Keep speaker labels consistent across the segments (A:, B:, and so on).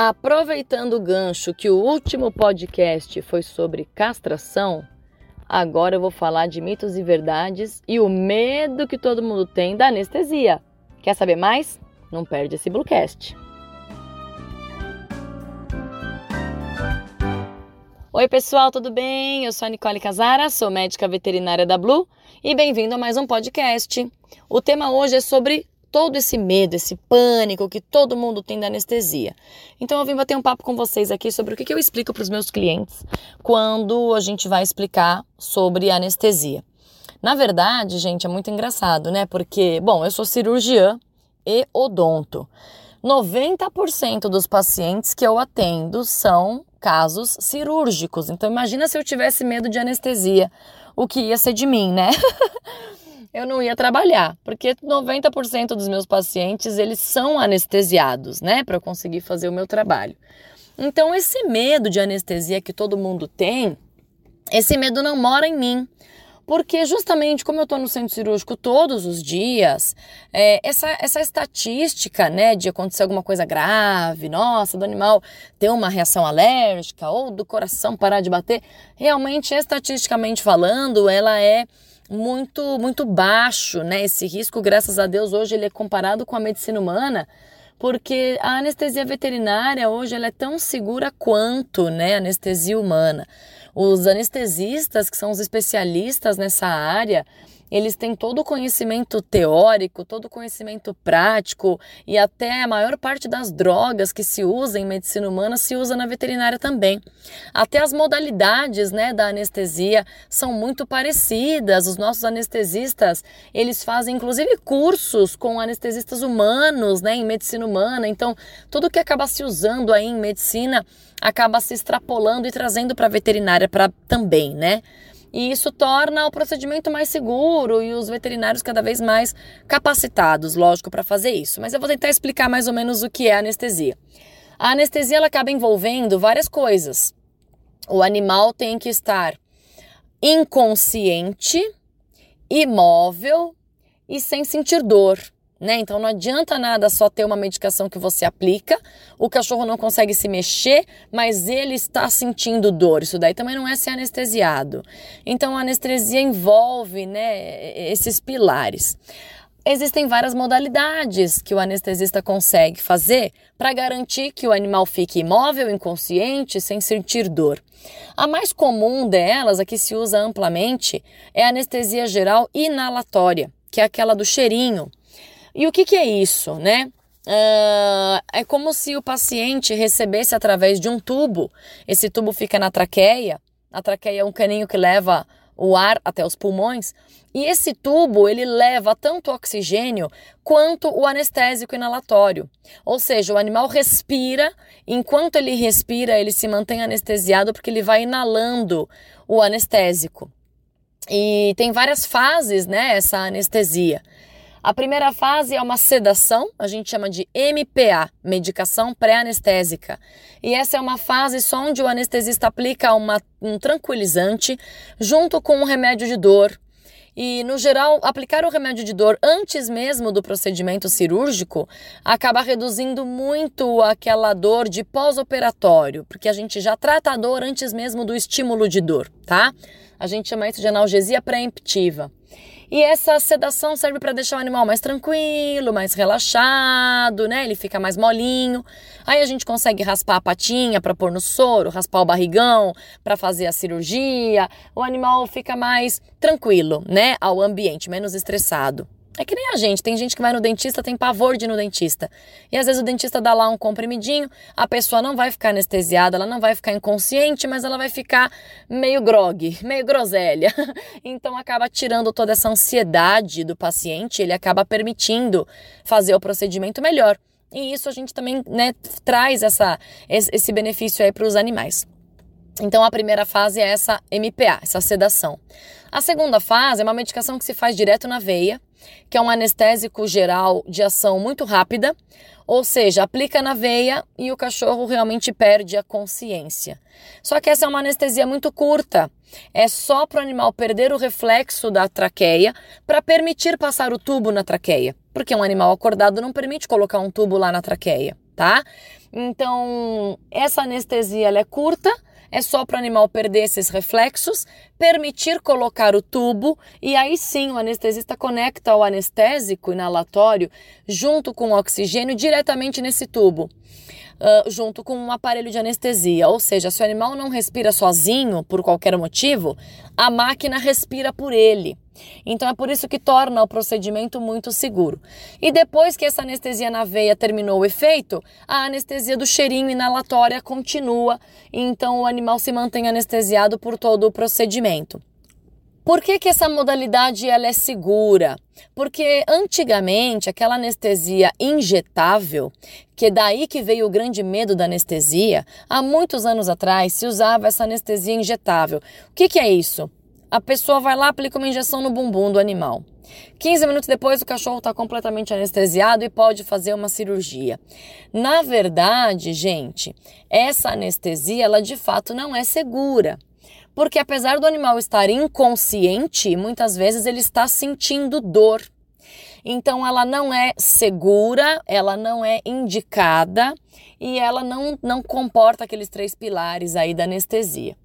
A: Aproveitando o gancho que o último podcast foi sobre castração, agora eu vou falar de mitos e verdades e o medo que todo mundo tem da anestesia. Quer saber mais? Não perde esse Bluecast. Oi, pessoal, tudo bem? Eu sou a Nicole Casara, sou médica veterinária da Blue e bem-vindo a mais um podcast. O tema hoje é sobre todo esse medo, esse pânico que todo mundo tem da anestesia. Então eu vim bater um papo com vocês aqui sobre o que, eu explico para os meus clientes quando a gente vai explicar sobre anestesia. Na verdade, gente, é muito engraçado, né? Porque, bom, eu sou cirurgiã e odonto. 90% dos pacientes que eu atendo são casos cirúrgicos. Então imagina se eu tivesse medo de anestesia, o que ia ser de mim, né? eu não ia trabalhar, porque 90% dos meus pacientes, eles são anestesiados, né, para conseguir fazer o meu trabalho. Então, esse medo de anestesia que todo mundo tem, esse medo não mora em mim. Porque justamente como eu estou no centro cirúrgico todos os dias, é, essa, essa estatística né, de acontecer alguma coisa grave, nossa, do animal ter uma reação alérgica ou do coração parar de bater, realmente, estatisticamente falando, ela é muito muito baixo, né? Esse risco, graças a Deus, hoje ele é comparado com a medicina humana, porque a anestesia veterinária hoje ela é tão segura quanto, né, a anestesia humana. Os anestesistas, que são os especialistas nessa área, eles têm todo o conhecimento teórico, todo o conhecimento prático e até a maior parte das drogas que se usa em medicina humana se usa na veterinária também. Até as modalidades, né, da anestesia são muito parecidas. Os nossos anestesistas, eles fazem inclusive cursos com anestesistas humanos, né, em medicina humana. Então, tudo que acaba se usando aí em medicina acaba se extrapolando e trazendo para a veterinária para também, né? E isso torna o procedimento mais seguro e os veterinários cada vez mais capacitados, lógico, para fazer isso. Mas eu vou tentar explicar mais ou menos o que é anestesia. A anestesia ela acaba envolvendo várias coisas. O animal tem que estar inconsciente, imóvel e sem sentir dor né? Então não adianta nada só ter uma medicação que você aplica, o cachorro não consegue se mexer, mas ele está sentindo dor. Isso daí também não é ser anestesiado. Então a anestesia envolve, né, esses pilares. Existem várias modalidades que o anestesista consegue fazer para garantir que o animal fique imóvel, inconsciente, sem sentir dor. A mais comum delas, a que se usa amplamente, é a anestesia geral inalatória, que é aquela do cheirinho e o que, que é isso, né? Uh, é como se o paciente recebesse através de um tubo. Esse tubo fica na traqueia. A traqueia é um caninho que leva o ar até os pulmões. E esse tubo ele leva tanto oxigênio quanto o anestésico inalatório. Ou seja, o animal respira, enquanto ele respira, ele se mantém anestesiado porque ele vai inalando o anestésico. E tem várias fases, né, essa anestesia. A primeira fase é uma sedação, a gente chama de MPA, medicação pré-anestésica. E essa é uma fase só onde o anestesista aplica uma, um tranquilizante junto com um remédio de dor. E, no geral, aplicar o remédio de dor antes mesmo do procedimento cirúrgico acaba reduzindo muito aquela dor de pós-operatório, porque a gente já trata a dor antes mesmo do estímulo de dor, tá? A gente chama isso de analgesia pré-emptiva. E essa sedação serve para deixar o animal mais tranquilo, mais relaxado, né? Ele fica mais molinho. Aí a gente consegue raspar a patinha para pôr no soro, raspar o barrigão para fazer a cirurgia. O animal fica mais tranquilo, né? Ao ambiente, menos estressado. É que nem a gente, tem gente que vai no dentista, tem pavor de ir no dentista. E às vezes o dentista dá lá um comprimidinho, a pessoa não vai ficar anestesiada, ela não vai ficar inconsciente, mas ela vai ficar meio grog, meio groselha. Então acaba tirando toda essa ansiedade do paciente, ele acaba permitindo fazer o procedimento melhor. E isso a gente também né, traz essa, esse benefício aí para os animais. Então a primeira fase é essa MPA, essa sedação. A segunda fase é uma medicação que se faz direto na veia, que é um anestésico geral de ação muito rápida, ou seja, aplica na veia e o cachorro realmente perde a consciência. Só que essa é uma anestesia muito curta. É só para o animal perder o reflexo da traqueia para permitir passar o tubo na traqueia, porque um animal acordado não permite colocar um tubo lá na traqueia, tá? Então, essa anestesia é curta, é só para o animal perder esses reflexos, permitir colocar o tubo e aí sim o anestesista conecta o anestésico inalatório junto com o oxigênio diretamente nesse tubo. Uh, junto com um aparelho de anestesia. Ou seja, se o animal não respira sozinho, por qualquer motivo, a máquina respira por ele. Então é por isso que torna o procedimento muito seguro. E depois que essa anestesia na veia terminou o efeito, a anestesia do cheirinho inalatória continua, então o animal se mantém anestesiado por todo o procedimento. Por que, que essa modalidade ela é segura? Porque antigamente aquela anestesia injetável, que é daí que veio o grande medo da anestesia, há muitos anos atrás se usava essa anestesia injetável. O que, que é isso? A pessoa vai lá, aplica uma injeção no bumbum do animal. 15 minutos depois, o cachorro está completamente anestesiado e pode fazer uma cirurgia. Na verdade, gente, essa anestesia, ela de fato não é segura. Porque apesar do animal estar inconsciente, muitas vezes ele está sentindo dor. Então, ela não é segura, ela não é indicada e ela não, não comporta aqueles três pilares aí da anestesia.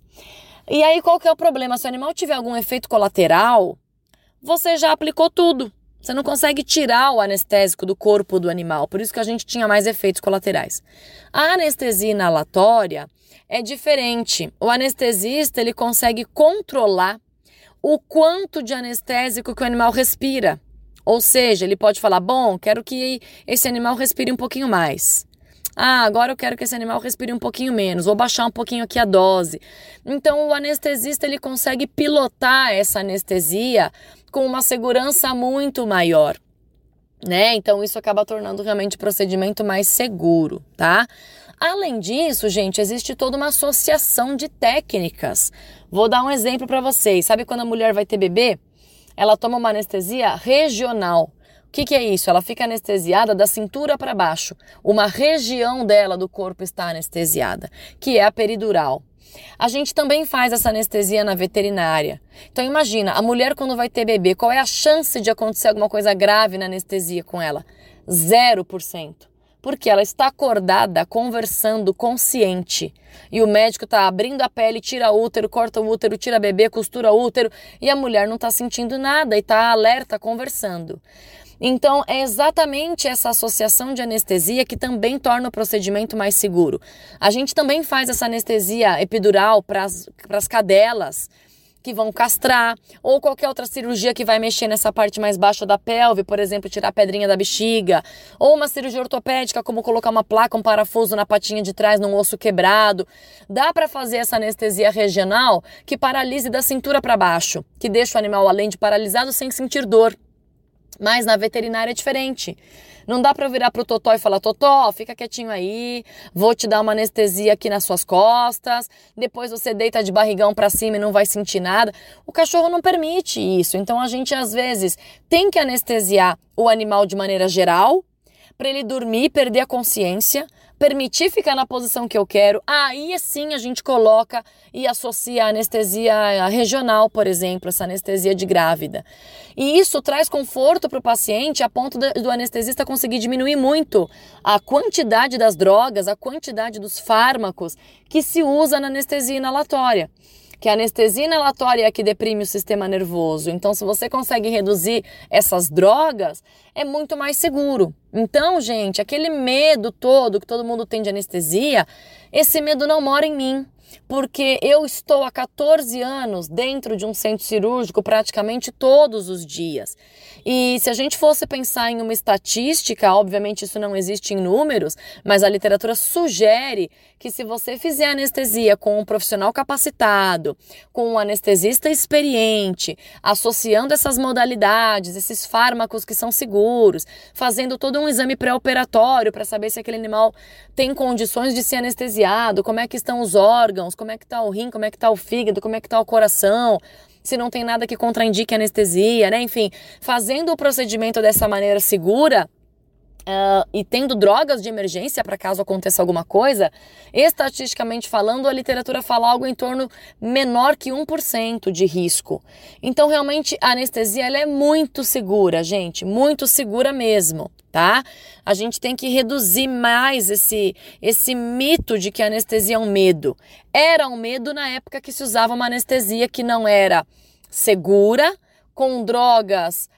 A: E aí qual que é o problema? Se o animal tiver algum efeito colateral, você já aplicou tudo. Você não consegue tirar o anestésico do corpo do animal, por isso que a gente tinha mais efeitos colaterais. A anestesia inalatória é diferente. O anestesista ele consegue controlar o quanto de anestésico que o animal respira. Ou seja, ele pode falar: bom, quero que esse animal respire um pouquinho mais. Ah, agora eu quero que esse animal respire um pouquinho menos, vou baixar um pouquinho aqui a dose. Então o anestesista ele consegue pilotar essa anestesia com uma segurança muito maior. Né? Então isso acaba tornando realmente o procedimento mais seguro, tá? Além disso, gente, existe toda uma associação de técnicas. Vou dar um exemplo para vocês. Sabe quando a mulher vai ter bebê? Ela toma uma anestesia regional que, que é isso? Ela fica anestesiada da cintura para baixo. Uma região dela do corpo está anestesiada, que é a peridural. A gente também faz essa anestesia na veterinária. Então imagina, a mulher quando vai ter bebê, qual é a chance de acontecer alguma coisa grave na anestesia com ela? 0%. Porque ela está acordada, conversando, consciente. E o médico está abrindo a pele, tira o útero, corta o útero, tira bebê, costura o útero. E a mulher não está sentindo nada e está alerta, conversando. Então, é exatamente essa associação de anestesia que também torna o procedimento mais seguro. A gente também faz essa anestesia epidural para as cadelas que vão castrar, ou qualquer outra cirurgia que vai mexer nessa parte mais baixa da pelve, por exemplo, tirar a pedrinha da bexiga, ou uma cirurgia ortopédica, como colocar uma placa, um parafuso na patinha de trás, num osso quebrado. Dá para fazer essa anestesia regional que paralise da cintura para baixo, que deixa o animal, além de paralisado, sem sentir dor. Mas na veterinária é diferente. Não dá para virar pro Totó e falar: Totó, fica quietinho aí, vou te dar uma anestesia aqui nas suas costas, depois você deita de barrigão para cima e não vai sentir nada. O cachorro não permite isso. Então a gente às vezes tem que anestesiar o animal de maneira geral, para ele dormir, perder a consciência, permitir ficar na posição que eu quero, aí sim a gente coloca e associa a anestesia regional, por exemplo, essa anestesia de grávida. E isso traz conforto para o paciente a ponto do anestesista conseguir diminuir muito a quantidade das drogas, a quantidade dos fármacos que se usa na anestesia inalatória que a anestesia inalatória é que deprime o sistema nervoso. Então, se você consegue reduzir essas drogas, é muito mais seguro. Então, gente, aquele medo todo que todo mundo tem de anestesia, esse medo não mora em mim porque eu estou há 14 anos dentro de um centro cirúrgico praticamente todos os dias. E se a gente fosse pensar em uma estatística, obviamente isso não existe em números, mas a literatura sugere que se você fizer anestesia com um profissional capacitado, com um anestesista experiente, associando essas modalidades, esses fármacos que são seguros, fazendo todo um exame pré-operatório para saber se aquele animal tem condições de ser anestesiado, como é que estão os órgãos, como é que está o rim, como é que está o fígado, como é que está o coração, se não tem nada que contraindique anestesia, né? Enfim, fazendo o procedimento dessa maneira segura, Uh, e tendo drogas de emergência para caso aconteça alguma coisa, estatisticamente falando, a literatura fala algo em torno menor que 1% de risco. Então, realmente, a anestesia ela é muito segura, gente, muito segura mesmo, tá? A gente tem que reduzir mais esse, esse mito de que a anestesia é um medo. Era um medo na época que se usava uma anestesia que não era segura, com drogas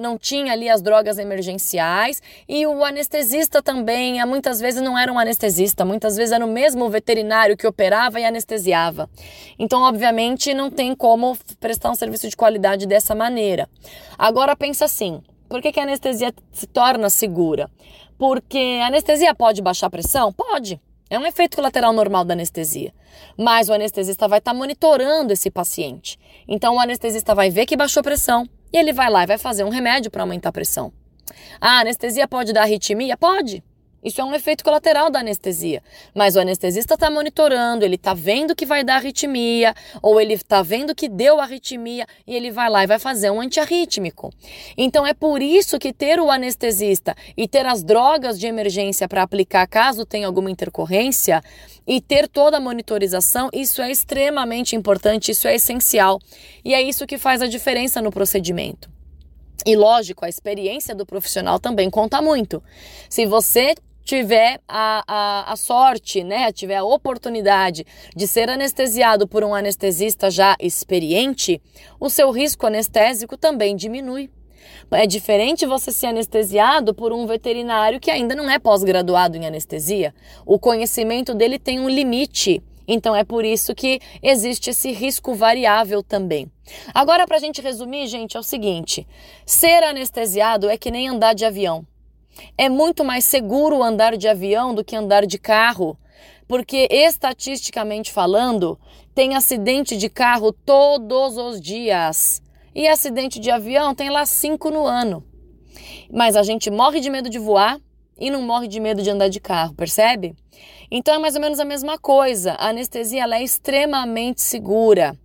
A: Não tinha ali as drogas emergenciais e o anestesista também, muitas vezes não era um anestesista, muitas vezes era o mesmo veterinário que operava e anestesiava. Então, obviamente, não tem como prestar um serviço de qualidade dessa maneira. Agora pensa assim, por que, que a anestesia se torna segura? Porque a anestesia pode baixar a pressão? Pode. É um efeito colateral normal da anestesia. Mas o anestesista vai estar tá monitorando esse paciente. Então o anestesista vai ver que baixou pressão e ele vai lá e vai fazer um remédio para aumentar a pressão. A anestesia pode dar arritmia? Pode. Isso é um efeito colateral da anestesia. Mas o anestesista está monitorando, ele está vendo que vai dar arritmia, ou ele está vendo que deu arritmia e ele vai lá e vai fazer um antiarrítmico. Então é por isso que ter o anestesista e ter as drogas de emergência para aplicar caso tenha alguma intercorrência e ter toda a monitorização, isso é extremamente importante, isso é essencial. E é isso que faz a diferença no procedimento. E lógico, a experiência do profissional também conta muito. Se você tiver a, a, a, sorte, né, tiver a oportunidade de ser anestesiado por um anestesista já experiente, o seu risco anestésico também diminui. É diferente você ser anestesiado por um veterinário que ainda não é pós-graduado em anestesia. O conhecimento dele tem um limite. Então é por isso que existe esse risco variável também. Agora, para a gente resumir, gente, é o seguinte: ser anestesiado é que nem andar de avião. É muito mais seguro andar de avião do que andar de carro, porque estatisticamente falando, tem acidente de carro todos os dias. E acidente de avião tem lá cinco no ano. Mas a gente morre de medo de voar e não morre de medo de andar de carro, percebe? Então é mais ou menos a mesma coisa. A anestesia é extremamente segura.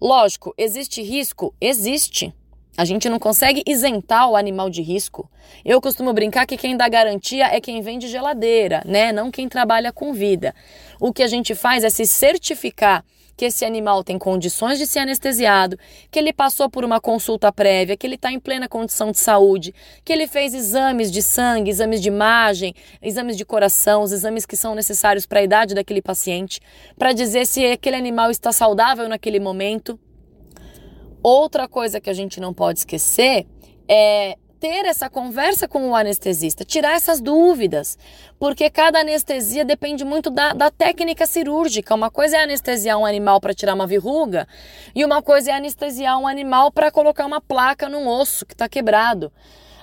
A: Lógico, existe risco? Existe. A gente não consegue isentar o animal de risco. Eu costumo brincar que quem dá garantia é quem vende geladeira, né? Não quem trabalha com vida. O que a gente faz é se certificar que esse animal tem condições de ser anestesiado, que ele passou por uma consulta prévia, que ele está em plena condição de saúde, que ele fez exames de sangue, exames de imagem, exames de coração, os exames que são necessários para a idade daquele paciente, para dizer se aquele animal está saudável naquele momento. Outra coisa que a gente não pode esquecer é ter essa conversa com o anestesista, tirar essas dúvidas, porque cada anestesia depende muito da, da técnica cirúrgica. Uma coisa é anestesiar um animal para tirar uma verruga, e uma coisa é anestesiar um animal para colocar uma placa num osso que está quebrado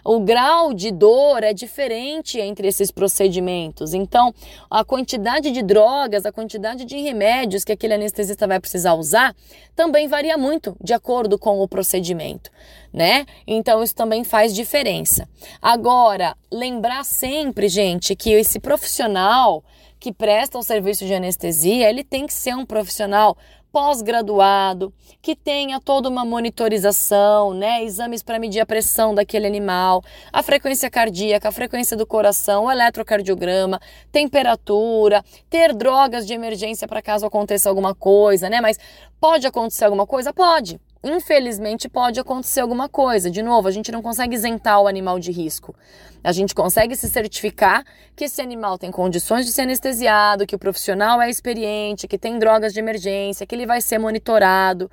A: o grau de dor é diferente entre esses procedimentos. Então, a quantidade de drogas, a quantidade de remédios que aquele anestesista vai precisar usar também varia muito de acordo com o procedimento, né? Então, isso também faz diferença. Agora, lembrar sempre, gente, que esse profissional que presta o serviço de anestesia, ele tem que ser um profissional pós-graduado, que tenha toda uma monitorização, né? Exames para medir a pressão daquele animal, a frequência cardíaca, a frequência do coração, o eletrocardiograma, temperatura, ter drogas de emergência para caso aconteça alguma coisa, né? Mas pode acontecer alguma coisa? Pode. Infelizmente pode acontecer alguma coisa. De novo, a gente não consegue isentar o animal de risco. A gente consegue se certificar que esse animal tem condições de ser anestesiado, que o profissional é experiente, que tem drogas de emergência, que ele vai ser monitorado.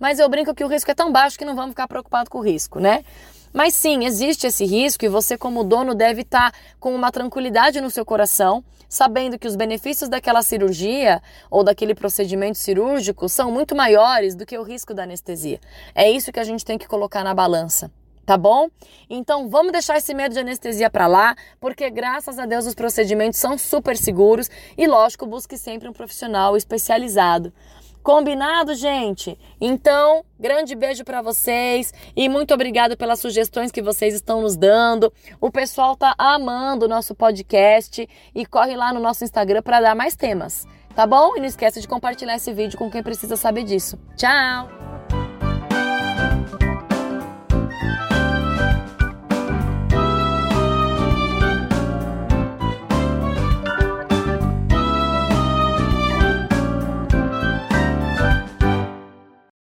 A: Mas eu brinco que o risco é tão baixo que não vamos ficar preocupados com o risco, né? Mas sim, existe esse risco e você, como dono, deve estar com uma tranquilidade no seu coração, sabendo que os benefícios daquela cirurgia ou daquele procedimento cirúrgico são muito maiores do que o risco da anestesia. É isso que a gente tem que colocar na balança tá bom? Então vamos deixar esse medo de anestesia para lá, porque graças a Deus os procedimentos são super seguros e lógico, busque sempre um profissional especializado. Combinado, gente? Então, grande beijo para vocês e muito obrigado pelas sugestões que vocês estão nos dando. O pessoal tá amando o nosso podcast e corre lá no nosso Instagram para dar mais temas, tá bom? E não esqueça de compartilhar esse vídeo com quem precisa saber disso. Tchau.